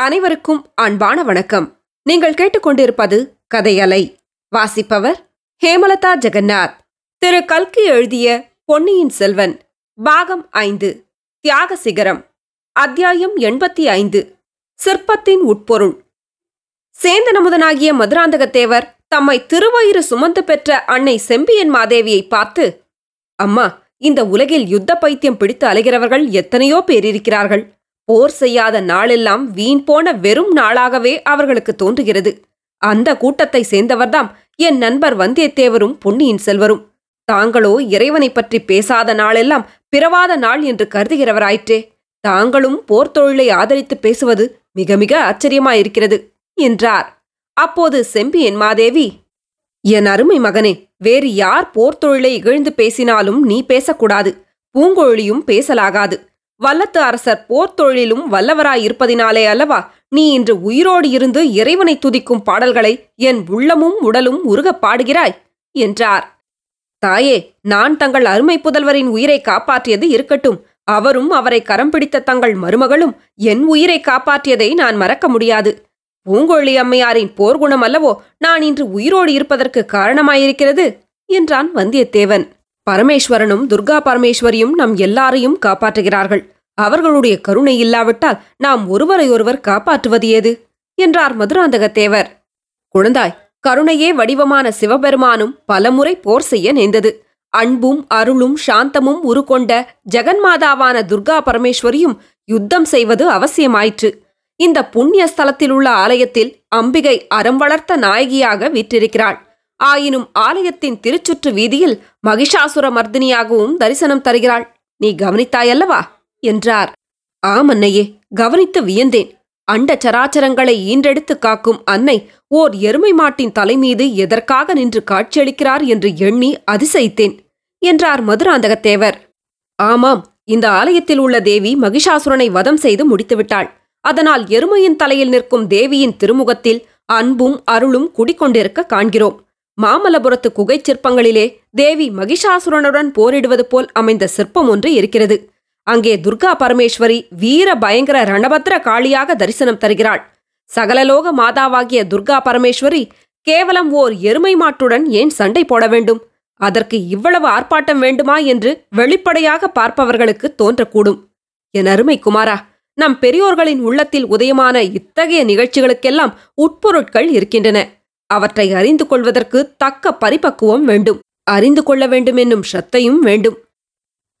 அனைவருக்கும் அன்பான வணக்கம். நீங்கள் கேட்டுக்கொண்டிருப்பது கதையலை. வாசிப்பவர் ஹேமலதா ஜெகநாத். திரு. கல்கி எழுதிய பொன்னியின் செல்வன் பாகம் ஐந்து தியாக சிகரம் அத்தியாயம் எண்பத்தி ஐந்து சிற்பத்தின் உட்பொருள். சேந்தனமுதனாகிய மதுராந்தகத்தேவர் தம்மை திருவயிறு சுமந்து பெற்ற அன்னை செம்பியன் மாதேவியை பார்த்து அம்மா இந்த உலகில் யுத்த பைத்தியம் பிடித்து அலைகிறவர்கள் எத்தனையோ பேர் இருக்கிறார்கள். போர் செய்யாத நாளெல்லாம் வீண் போன வெறும் நாளாகவே அவர்களுக்கு தோன்றுகிறது. அந்த கூட்டத்தை சேர்ந்தவர்தாம் என் நண்பர் வந்தியத்தேவரும் பொன்னியின் செல்வரும். தாங்களோ இறைவனைப் பற்றி பேசாத நாளெல்லாம் பிறவாத நாள் என்று கருதுகிறவராயிற்றே. தாங்களும் போர் தொழிலை ஆதரித்து பேசுவது மிக மிக ஆச்சரியமாயிருக்கிறது என்றார். அப்போது செம்பியன் மாதேவி என் அருமை மகனே வேறு யார் போர் தொழிலை இகழ்ந்து பேசினாலும் நீ பேசக்கூடாது. பூங்கொழியும் பேசலாகாது. வல்லத்து அரசர் போர் தொழிலும் வல்லவராயிருப்பதினாலே அல்லவா நீ இன்று உயிரோடு இருந்து இறைவனை துதிக்கும் பாடல்களை என் உள்ளமும் உடலும் உருகப் பாடுகிறாய் என்றார். தாயே நான் தங்கள் அருமை புதல்வரின் உயிரை காப்பாற்றியது இருக்கட்டும். அவரும் அவரை கரம் பிடித்த தங்கள் மருமகளும் என் உயிரை காப்பாற்றியதை நான் மறக்க முடியாது. பூங்கொழி அம்மையாரின் போர்க்குணம் அல்லவோ நான் இன்று உயிரோடு இருப்பதற்கு காரணமாயிருக்கிறது என்றான் வந்தியத்தேவன். பரமேஸ்வரனும் துர்கா பரமேஸ்வரியும் நம் எல்லாரையும் காப்பாற்றுகிறார்கள். அவர்களுடைய கருணை இல்லாவிட்டால் நாம் ஒருவரையொருவர் காப்பாற்றுவது ஏது? என்றார் மதுராந்தகத்தேவர். குழந்தாய் கருணையே வடிவமான சிவபெருமானும் பலமுறை போர் செய்ய நேர்ந்தது. அன்பும் அருளும் சாந்தமும் உருக்கொண்ட ஜெகன்மாதாவான துர்கா பரமேஸ்வரியும் யுத்தம் செய்வது அவசியமாயிற்று. இந்த புண்ணிய ஸ்தலத்திலுள்ள ஆலயத்தில் அம்பிகை அறம் வளர்த்த நாயகியாக விற்றிருக்கிறாள். ஆயினும் ஆலயத்தின் திருச்சுற்று வீதியில் மகிஷாசுர மர்தினியாகவும் தரிசனம் தருகிறாள். நீ கவனித்தாயல்லவா? என்றார். ஆமன்னையே கவனித்து வியந்தேன். அண்ட சராச்சரங்களை ஈன்றெடுத்து காக்கும் அன்னை ஓர் எருமை மாட்டின் தலைமீது எதற்காக நின்று காட்சியளிக்கிறார் என்று எண்ணி அதிசயித்தேன் என்றார் மதுராந்தகத்தேவர். ஆமாம் இந்த ஆலயத்தில் உள்ள தேவி மகிஷாசுரனை வதம் செய்து முடித்துவிட்டாள். அதனால் எருமையின் தலையில் நிற்கும் தேவியின் திருமுகத்தில் அன்பும் அருளும் குடிக்கொண்டிருக்க காண்கிறோம். மாமல்லபுரத்து குகைச் சிற்பங்களிலே தேவி மகிஷாசுரனுடன் போரிடுவது போல் அமைந்த சிற்பம் ஒன்று இருக்கிறது. அங்கே துர்கா பரமேஸ்வரி வீர பயங்கர ரணபத்ர காளியாக தரிசனம் தருகிறாள். சகலலோக மாதாவாகிய துர்கா பரமேஸ்வரி கேவலம் ஓர் எருமை மாட்டுடன் ஏன் சண்டை போட வேண்டும்? அதற்கு இவ்வளவு ஆர்ப்பாட்டம் வேண்டுமா என்று வெளிப்படையாக பார்ப்பவர்களுக்கு தோன்றக்கூடும். என் அருமை குமாரா நம் பெரியோர்களின் உள்ளத்தில் உதயமான இத்தகைய நிகழ்ச்சிகளுக்கெல்லாம் உட்பொருட்கள் இருக்கின்றன. அவற்றை அறிந்து கொள்வதற்கு தக்க பரிபக்குவம் வேண்டும். அறிந்து கொள்ள வேண்டும் என்னும் சத்தையும் வேண்டும்.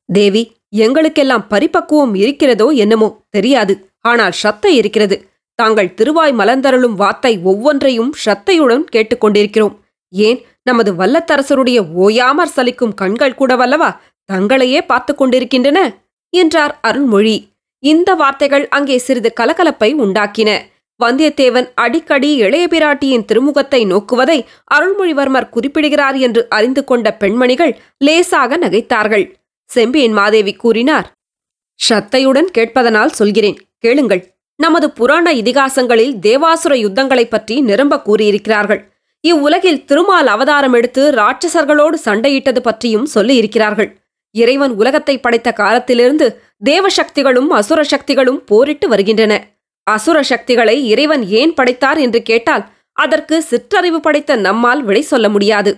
தேவி எங்களுக்கெல்லாம் பரிபக்குவம் இருக்கிறதோ என்னமோ தெரியாது. ஆனால் சத்தை இருக்கிறது. தாங்கள் திருவாய் மலர்ந்தருளும் வார்த்தை ஒவ்வொன்றையும் சத்தையுடன் கேட்டுக்கொண்டிருக்கிறோம் ஏன்? நமது வல்லத்தரசருடைய ஓயாமற் சலிக்கும் கண்கள் கூட வல்லவா? தங்களையே பார்த்து கொண்டிருக்கின்றன என்றார் அருள்மொழி. இந்த வார்த்தைகள் அங்கே சிறிது கலகலப்பை உண்டாக்கின. வந்தியத்தேவன் அடிக்கடி இளைய பிராட்டியின் திருமுகத்தை நோக்குவதை அருள்மொழிவர்மர் குறிப்பிடுகிறார் என்று அறிந்து கொண்ட பெண்மணிகள் லேசாக நகைத்தார்கள். செம்பியன் மாதேவி கூறினார் ஷத்தையுடன் கேட்பதனால் சொல்கிறேன். கேளுங்கள். நமது புராண இதிகாசங்களில் தேவாசுர யுத்தங்களைப் பற்றி நிரம்ப கூறியிருக்கிறார்கள். இவ்வுலகில் திருமால் அவதாரம் எடுத்து ராட்சசர்களோடு சண்டையிட்டது பற்றியும் சொல்லியிருக்கிறார்கள். இறைவன் உலகத்தை படைத்த காலத்திலிருந்து தேவசக்திகளும் அசுர சக்திகளும் போரிட்டு வருகின்றன. அசுர சக்திகளை இறைவன் ஏன் படைத்தார் என்று கேட்டால் அதற்கு சிற்றறிவு படைத்த நம்மால் விடை சொல்ல முடியாது.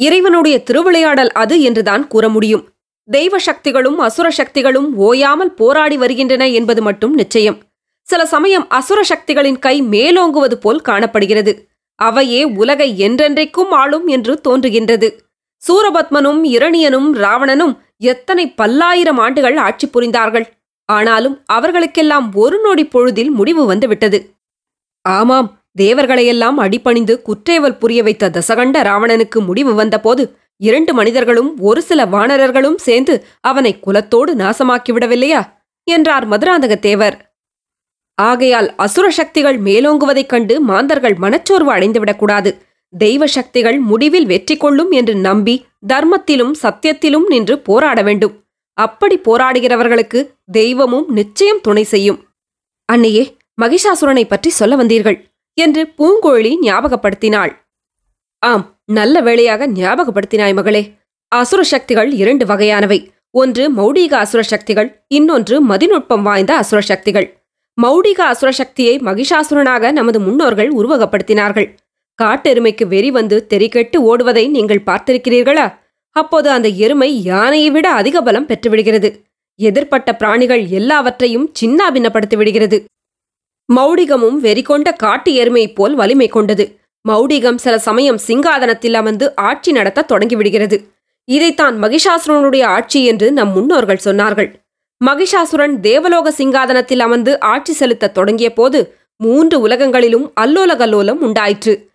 இறைவனுடைய திருவிளையாடல் அது என்றுதான் கூற முடியும். தெய்வ சக்திகளும் அசுர சக்திகளும் ஓயாமல் போராடி வருகின்றன என்பது மட்டும் நிச்சயம். சில சமயம் அசுர சக்திகளின் கை மேலோங்குவது போல் காணப்படுகிறது. அவையே உலகை என்றென்றைக்கும் ஆளும் என்று தோன்றுகின்றது. சூரபத்மனும் இரணியனும் ராவணனும் எத்தனை பல்லாயிரம் ஆண்டுகள் ஆட்சி புரிந்தார்கள்! ஆனாலும் அவர்களுக்கெல்லாம் ஒரு நொடி பொழுதில் முடிவு வந்துவிட்டது. ஆமாம் தேவர்களையெல்லாம் அடிபணிந்து குற்றேவல் புரிய வைத்த தசகண்ட ராவணனுக்கு முடிவு வந்தபோது இரண்டு மனிதர்களும் ஒரு சில வானரர்களும் சேர்ந்து அவனை குலத்தோடு நாசமாக்கிவிடவில்லையா? என்றார் மதுராந்தகத்தேவர். ஆகையால் அசுர சக்திகள் மேலோங்குவதைக் கண்டு மாந்தர்கள் மனச்சோர்வு அடைந்துவிடக்கூடாது தெய்வ சக்திகள் முடிவில் வெற்றி கொள்ளும் என்று நம்பி தர்மத்திலும் சத்தியத்திலும் நின்று போராட வேண்டும். அப்படி போராடுகிறவர்களுக்கு தெய்வமும் நிச்சயம் துணை செய்யும். அன்னையே மகிஷாசுரனை பற்றி சொல்ல வந்தீர்கள் என்று பூங்கோழி ஞாபகப்படுத்தினாள். ஆம் நல்ல வேளையாக ஞாபகப்படுத்தினாய் மகளே. அசுர சக்திகள் இரண்டு வகையானவை. ஒன்று மௌடீக அசுர சக்திகள் இன்னொன்று மதிநுட்பம் வாய்ந்த அசுர சக்திகள். மௌடிக அசுர சக்தியை மகிஷாசுரனாக நமது முன்னோர்கள் உருவகப்படுத்தினார்கள். காட்டெருமைக்கு வெறி வந்து தெறிகெட்டு ஓடுவதை நீங்கள் பார்த்திருக்கிறீர்களா? அப்போது அந்த எருமை யானையை விட அதிக பலம் பெற்றுவிடுகிறது. எதிர்ப்பட்ட பிராணிகள் எல்லாவற்றையும் சின்னாபின்னப்படுத்தி விடுகிறது. மௌடிகமும் வெறிகொண்ட காட்டு எருமை போல் வலிமை கொண்டது. மௌடிகம் சில சமயம் சிங்காதனத்தில் அமர்ந்து ஆட்சி நடத்த தொடங்கிவிடுகிறது இதைத்தான் மகிஷாசுரனுடைய ஆட்சி என்று நம் முன்னோர்கள் சொன்னார்கள். மகிஷாசுரன் தேவலோக சிங்காதனத்தில் அமர்ந்து ஆட்சி செலுத்தத் தொடங்கிய போது மூன்று உலகங்களிலும் அல்லோல கல்லோலம் உண்டாயிற்று.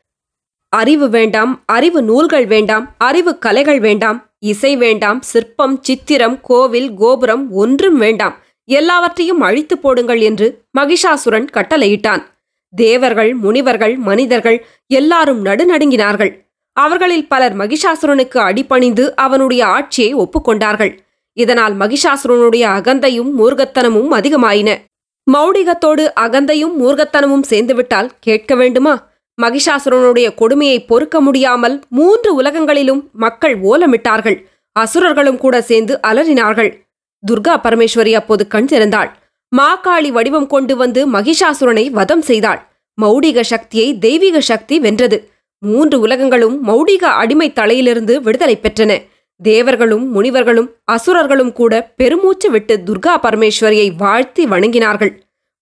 அறிவு வேண்டாம் அறிவு நூல்கள் வேண்டாம் அறிவு கலைகள் வேண்டாம் இசை வேண்டாம் சிற்பம் சித்திரம் கோவில் கோபுரம் ஒன்றும் வேண்டாம். எல்லாவற்றையும் அழித்து போடுங்கள் என்று மகிஷாசுரன் கட்டளையிட்டான். தேவர்கள் முனிவர்கள் மனிதர்கள் எல்லாரும் நடுநடுங்கினார்கள். அவர்களில் பலர் மகிஷாசுரனுக்கு அடிபணிந்து அவனுடைய ஆட்சியை ஒப்புக்கொண்டார்கள். இதனால் மகிஷாசுரனுடைய அகந்தையும் மூர்கத்தனமும் அதிகமாயின. மௌடிகத்தோடு அகந்தையும் மூர்கத்தனமும் சேர்ந்துவிட்டால் கேட்க வேண்டுமா? மகிஷாசுரனுடைய கொடுமையை பொறுக்க முடியாமல் மூன்று உலகங்களிலும் மக்கள் ஓலமிட்டார்கள். அசுரர்களும் கூட சேர்ந்து அலறினார்கள். துர்கா பரமேஸ்வரி அப்போது கண் திறந்தாள். மாகாளி வடிவம் கொண்டு வந்து மகிஷாசுரனை வதம் செய்தாள். மௌடிக சக்தியை தெய்வீக சக்தி வென்றது. மூன்று உலகங்களும் மௌடிக அடிமை தலையிலிருந்து விடுதலை பெற்றன. தேவர்களும் முனிவர்களும் அசுரர்களும் கூட பெருமூச்சு விட்டு துர்கா பரமேஸ்வரியை வாழ்த்தி வணங்கினார்கள்.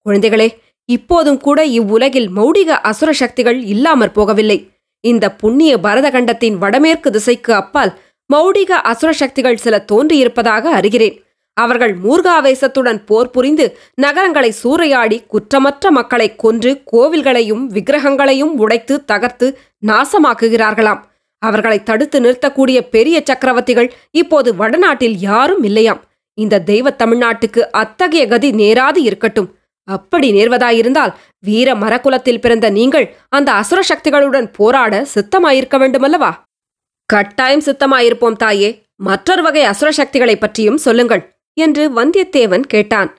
குழந்தைகளே இப்போதும் கூட இவ்வுலகில் மௌடிக அசுர சக்திகள் இல்லாமற் போகவில்லை. இந்த புண்ணிய பரதகண்டத்தின் வடமேற்கு திசைக்கு அப்பால் மௌடிக அசுர சக்திகள் சில தோன்றியிருப்பதாக அறிகிறேன். அவர்கள் மூர்காவேசத்துடன் போர் புரிந்து நகரங்களை சூறையாடி குற்றமற்ற மக்களை கொன்று கோவில்களையும் விக்கிரகங்களையும் உடைத்து தகர்த்து நாசமாக்குகிறார்களாம். அவர்களை தடுத்து நிறுத்தக்கூடிய பெரிய சக்கரவர்த்திகள் இப்போது வடநாட்டில் யாரும் இல்லையாம். இந்த தெய்வ தமிழ்நாட்டுக்கு அத்தகைய கதி நேராது இருக்கட்டும். அப்படி நேர்வதாயிருந்தால் வீர மரக்குலத்தில் பிறந்த நீங்கள் அந்த அசுர சக்திகளுடன் போராட சித்தமாயிருக்க வேண்டுமல்லவா? கட்டாயம் சித்தமாயிருப்போம் தாயே. மற்றொரு வகை அசுர சக்திகளைப் பற்றியும் சொல்லுங்கள் என்று வந்தியத்தேவன் கேட்டான்.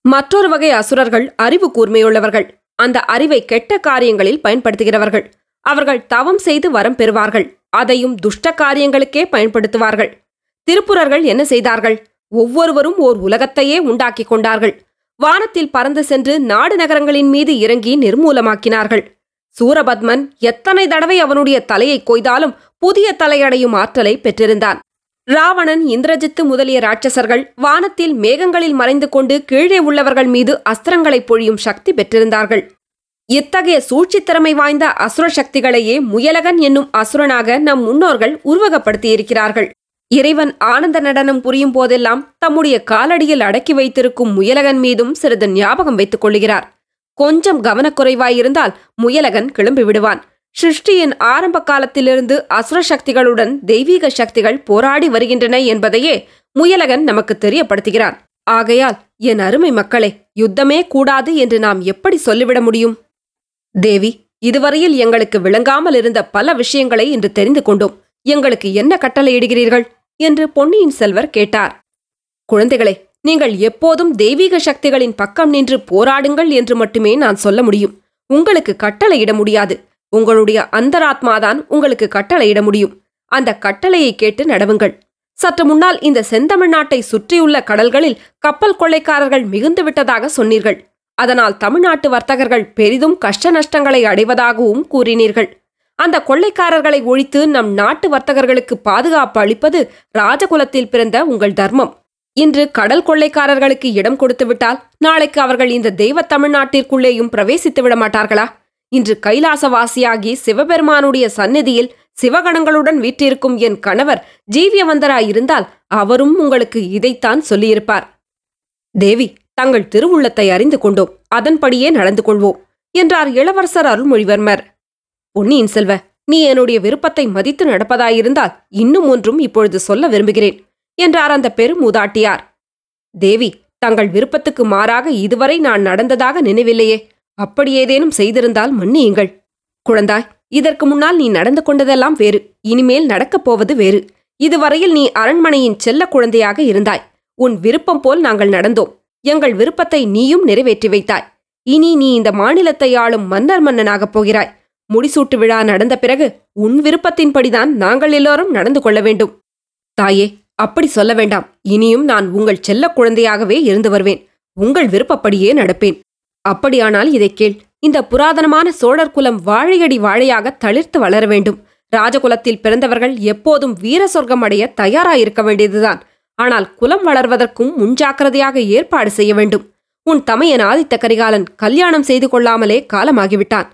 மற்றொரு வகை அசுரர்கள் அறிவு கூர்மையுள்ளவர்கள். அந்த அறிவை கெட்ட காரியங்களில் பயன்படுத்துகிறவர்கள். அவர்கள் தவம் செய்து வரம் பெறுவார்கள். அதையும் துஷ்ட காரியங்களுக்கே பயன்படுத்துவார்கள். திருப்புரர்கள் என்ன செய்தார்கள்? ஒவ்வொருவரும் ஓர் உலகத்தையே உண்டாக்கிக் கொண்டார்கள். வானத்தில் பறந்து சென்று நாடு நகரங்களின் மீது இறங்கி நிர்மூலமாக்கினார்கள். சூரபத்மன் எத்தனை தடவை அவனுடைய தலையை கொய்தாலும் புதிய தலையடையும் ஆற்றலை பெற்றிருந்தான். ராவணன் இந்திரஜித்து முதலிய ராட்சசர்கள் வானத்தில் மேகங்களில் மறைந்து கொண்டு கீழே உள்ளவர்கள் மீது அஸ்திரங்களை பொழியும் சக்தி பெற்றிருந்தார்கள். இத்தகைய சூழ்ச்சித்திறமை வாய்ந்த அசுர சக்திகளையே முயலகன் என்னும் அசுரனாக நம் முன்னோர்கள் உருவகப்படுத்தியிருக்கிறார்கள். இறைவன் ஆனந்த நடனம் புரியும் போதெல்லாம் தம்முடைய காலடியில் அடக்கி வைத்திருக்கும் முயலகன் மீதும் சிறிது ஞாபகம் வைத்துக் கொள்கிறார் கொஞ்சம் கவனக்குறைவாயிருந்தால் முயலகன் கிளம்பி விடுவான். சிருஷ்டியின் ஆரம்ப காலத்திலிருந்து அசுர சக்திகளுடன் தெய்வீக சக்திகள் போராடி வருகின்றன என்பதையே முயலகன் நமக்கு தெரியப்படுத்துகிறான். ஆகையால் என் அருமை மக்களே யுத்தமே கூடாது என்று நாம் எப்படி சொல்லிவிட முடியும்? தேவி இதுவரையில் எங்களுக்கு விளங்காமல் இருந்த பல விஷயங்களை இன்று தெரிந்து கொண்டோம். எங்களுக்கு என்ன கட்டளையிடுகிறீர்கள்? என்று பொன்னியின் செல்வர் கேட்டார். குழந்தைகளே நீங்கள் எப்போதும் தெய்வீக சக்திகளின் பக்கம் நின்று போராடுங்கள் என்று மட்டுமே நான் சொல்ல முடியும். உங்களுக்கு கட்டளையிட முடியாது. உங்களுடைய அந்தராத்மாதான் உங்களுக்கு கட்டளையிட முடியும். அந்த கட்டளையை கேட்டு நடவுங்கள். சற்று முன்னால் இந்த செந்தமிழ்நாட்டை சுற்றியுள்ள கடல்களில் கப்பல் கொள்ளைக்காரர்கள் மிகுந்து விட்டதாக சொன்னீர்கள். அதனால் தமிழ்நாட்டு வர்த்தகர்கள் பெரிதும் கஷ்ட நஷ்டங்களை அடைவதாகவும் கூறினீர்கள். அந்த கொள்ளைக்காரர்களை ஒழித்து நம் நாட்டு வர்த்தகர்களுக்கு பாதுகாப்பு அளிப்பது ராஜகுலத்தில் பிறந்த உங்கள் தர்மம். இன்று கடல் கொள்ளைக்காரர்களுக்கு இடம் கொடுத்துவிட்டால் நாளைக்கு அவர்கள் இந்த தெய்வ தமிழ்நாட்டிற்குள்ளேயும் பிரவேசித்து விட மாட்டார்களா? இன்று கைலாசவாசியாகி சிவபெருமானுடைய சந்நிதியில் சிவகணங்களுடன் வீற்றிருக்கும் என் கணவர் ஜீவியவந்தராயிருந்தால் அவரும் உங்களுக்கு இதைத்தான் சொல்லியிருப்பார். தேவி தங்கள் திருவுள்ளத்தை அறிந்து கொண்டோம். அதன்படியே நடந்து கொள்வோம் என்றார் இளவரசர் அருள்மொழிவர்மர். பொன்னியின் செல்வ நீ என்னுடைய விருப்பத்தை மதித்து நடப்பதாயிருந்தால் இன்னும் ஒன்றும் இப்பொழுது சொல்ல விரும்புகிறேன் என்றார் அந்த பெருமூதாட்டியார் தேவி தங்கள் விருப்பத்துக்கு மாறாக இதுவரை நான் நடந்ததாக நினைவில்லையே அப்படி ஏதேனும் செய்திருந்தால் மன்னியுங்கள். குழந்தாய் இதற்கு முன்னால் நீ நடந்து கொண்டதெல்லாம் வேறு இனிமேல் நடக்கப் போவது வேறு. இதுவரையில் நீ அரண்மனையின் செல்ல குழந்தையாக இருந்தாய் உன் விருப்பம் போல் நாங்கள் நடந்தோம் எங்கள் விருப்பத்தை நீயும் நிறைவேற்றி வைத்தாய். இனி நீ இந்த மாநிலத்தை ஆளும் மன்னர் மன்னனாகப் போகிறாய் முடிசூட்டு விழா நடந்த பிறகு உன் விருப்பத்தின்படிதான் நாங்கள் எல்லோரும் நடந்து கொள்ள வேண்டும். தாயே அப்படி சொல்ல வேண்டாம். இனியும் நான் உங்கள் செல்ல குழந்தையாகவே இருந்து வருவேன். உங்கள் விருப்பப்படியே நடப்பேன். அப்படியானால் இதை கேள். இந்த புராதனமான சோழர் குலம் வாழையடி வாழையாக தளிர்த்து வளர வேண்டும். ராஜகுலத்தில் பிறந்தவர்கள் எப்போதும் வீர சொர்க்கம் அடைய தயாராயிருக்க வேண்டியதுதான். ஆனால் குலம் வளர்வதற்கும் முன்ஜாக்கிரதையாக ஏற்பாடு செய்ய வேண்டும். உன் தமையன் ஆதித்த கரிகாலன் கல்யாணம் செய்து கொள்ளாமலே காலமாகிவிட்டான்.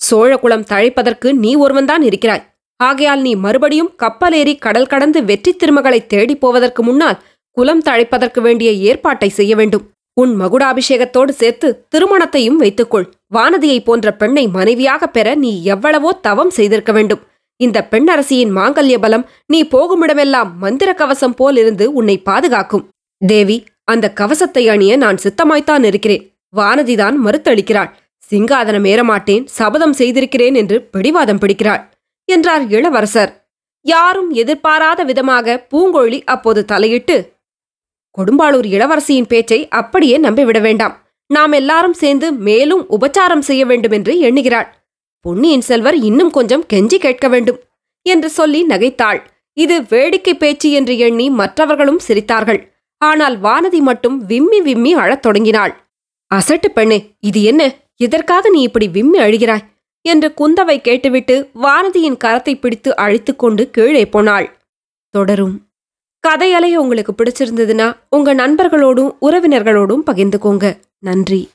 சோழகுலம் தழைப்பதற்கு நீ ஒருவன்தான் இருக்கிறாய். ஆகையால் நீ மறுபடியும் கப்பலேறி கடல் கடந்து வெற்றி திருமகளை தேடிப் போவதற்கு முன்னால் குலம் தழைப்பதற்கு வேண்டிய ஏற்பாட்டை செய்ய வேண்டும். உன் மகுடாபிஷேகத்தோடு சேர்த்து திருமணத்தையும் வைத்துக்கொள். வானதியை போன்ற பெண்ணை மனைவியாக பெற நீ எவ்வளவோ தவம் செய்திருக்க வேண்டும். இந்த பெண்ணரசியின் மாங்கல்ய பலம் நீ போகுமிடமெல்லாம் மந்திர கவசம் போல் இருந்து உன்னை பாதுகாக்கும். தேவி அந்த கவசத்தை அணிய நான் சித்தமாய்த்தான் இருக்கிறேன். வானதிதான் மறுத்தளிக்கிறாள். சிங்காதனம் ஏறமாட்டேன் சபதம் செய்திருக்கிறேன் என்று பிடிவாதம் பிடிக்கிறாள் என்றார் இளவரசர். யாரும் எதிர்பாராத விதமாக பூங்கொழி அப்போது தலையிட்டு கொடும்பாளூர் இளவரசியின் பேச்சை அப்படியே நம்பிவிட வேண்டாம். நாம் எல்லாரும் சேர்ந்து மேலும் உபச்சாரம் செய்ய வேண்டும் என்று எண்ணுகிறாள். பொன்னியின் செல்வர் இன்னும் கொஞ்சம் கெஞ்சி கேட்க வேண்டும் என்று சொல்லி நகைத்தாள். இது வேடிக்கை பேச்சு என்று எண்ணி மற்றவர்களும் சிரித்தார்கள். ஆனால் வானதி மட்டும் விம்மி விம்மி அழத் தொடங்கினாள். அசட்டு பெண்ணே இது என்ன? எதற்காக நீ இப்படி விம்மி அழுகிறாய்? என்று குந்தவை கேட்டுவிட்டு வானதியின் கரத்தை பிடித்து அழைத்துக் கொண்டு கீழே போனாள். தொடரும். கதையலை உங்களுக்கு பிடிச்சிருந்ததுன்னா உங்க நண்பர்களோடும் உறவினர்களோடும் பகிர்ந்துக்கோங்க. நன்றி.